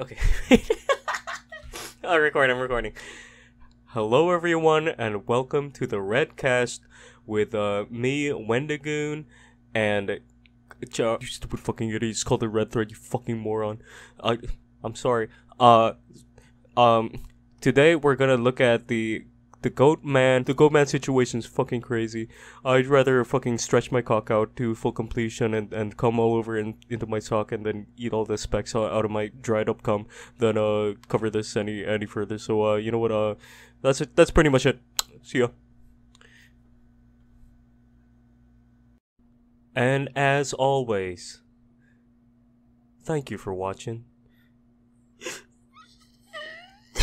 Okay. I'm recording, I'm recording. Hello, everyone, and welcome to the Redcast with uh, me, Wendigoon, and. You stupid fucking idiot. It's called the Red Thread, you fucking moron. I, I'm sorry. Uh, um, today we're gonna look at the the goat man the goat man situation's fucking crazy. I'd rather fucking stretch my cock out to full completion and, and come all over in, into my sock and then eat all the specks out of my dried up cum than uh cover this any any further. So uh you know what uh that's it. That's pretty much it. See ya. And as always thank you for watching